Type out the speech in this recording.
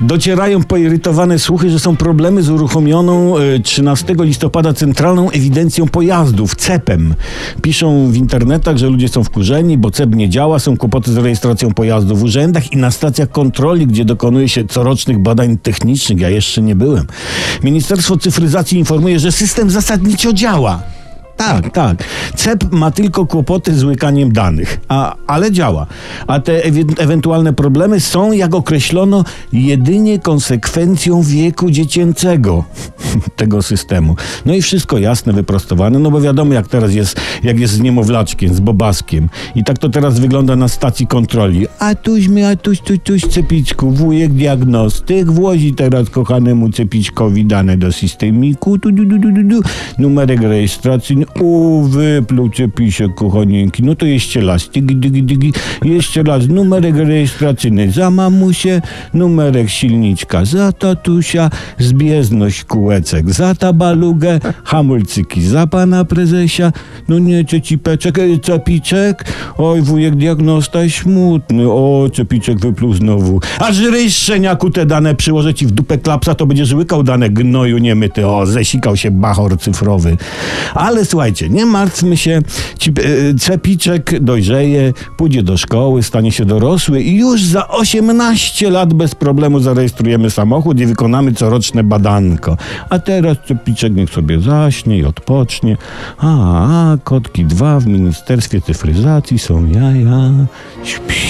Docierają poirytowane słuchy, że są problemy z uruchomioną e, 13 listopada Centralną Ewidencją Pojazdów, CEP-em. Piszą w internetach, że ludzie są wkurzeni, bo CEP nie działa, są kłopoty z rejestracją pojazdów w urzędach i na stacjach kontroli, gdzie dokonuje się corocznych badań technicznych. Ja jeszcze nie byłem. Ministerstwo Cyfryzacji informuje, że system zasadniczo działa. Tak, tak. CEP ma tylko kłopoty z łykaniem danych, a, ale działa. A te ewi- ewentualne problemy są, jak określono, jedynie konsekwencją wieku dziecięcego tego systemu. No i wszystko jasne, wyprostowane, no bo wiadomo jak teraz jest, jak jest z niemowlaczkiem, z bobaskiem. I tak to teraz wygląda na stacji kontroli. A tuśmy, a tuś, tuś, tuś, cepiczku, wujek diagnostyk włozi teraz kochanemu cepiczkowi dane do systemiku, tu, du, du, du, du, du. numerek rejestracyjny, u, wypluł cepisek, kochanieńki, no to jeszcze raz, dygi, dygi, dygi, jeszcze raz, numerek rejestracyjny. Za mamusię, numerek silniczka. Za tatusia, zbieżność kółeczek za tabalugę, hamulcyki za pana prezesia, no nie, cecipeczek, e, cepiczek, oj, wujek diagnosta smutny, o, cepiczek wypluł znowu, a żryj szczeniaku te dane przyłożę ci w dupę klapsa, to będziesz łykał dane gnoju niemyty, o, zesikał się bachor cyfrowy. Ale słuchajcie, nie martwmy się, ci, e, cepiczek dojrzeje, pójdzie do szkoły, stanie się dorosły i już za 18 lat bez problemu zarejestrujemy samochód i wykonamy coroczne badanko. A teraz cepiczek niech sobie zaśnie i odpocznie. A, a kotki dwa w Ministerstwie Cyfryzacji są jaja. Śpi.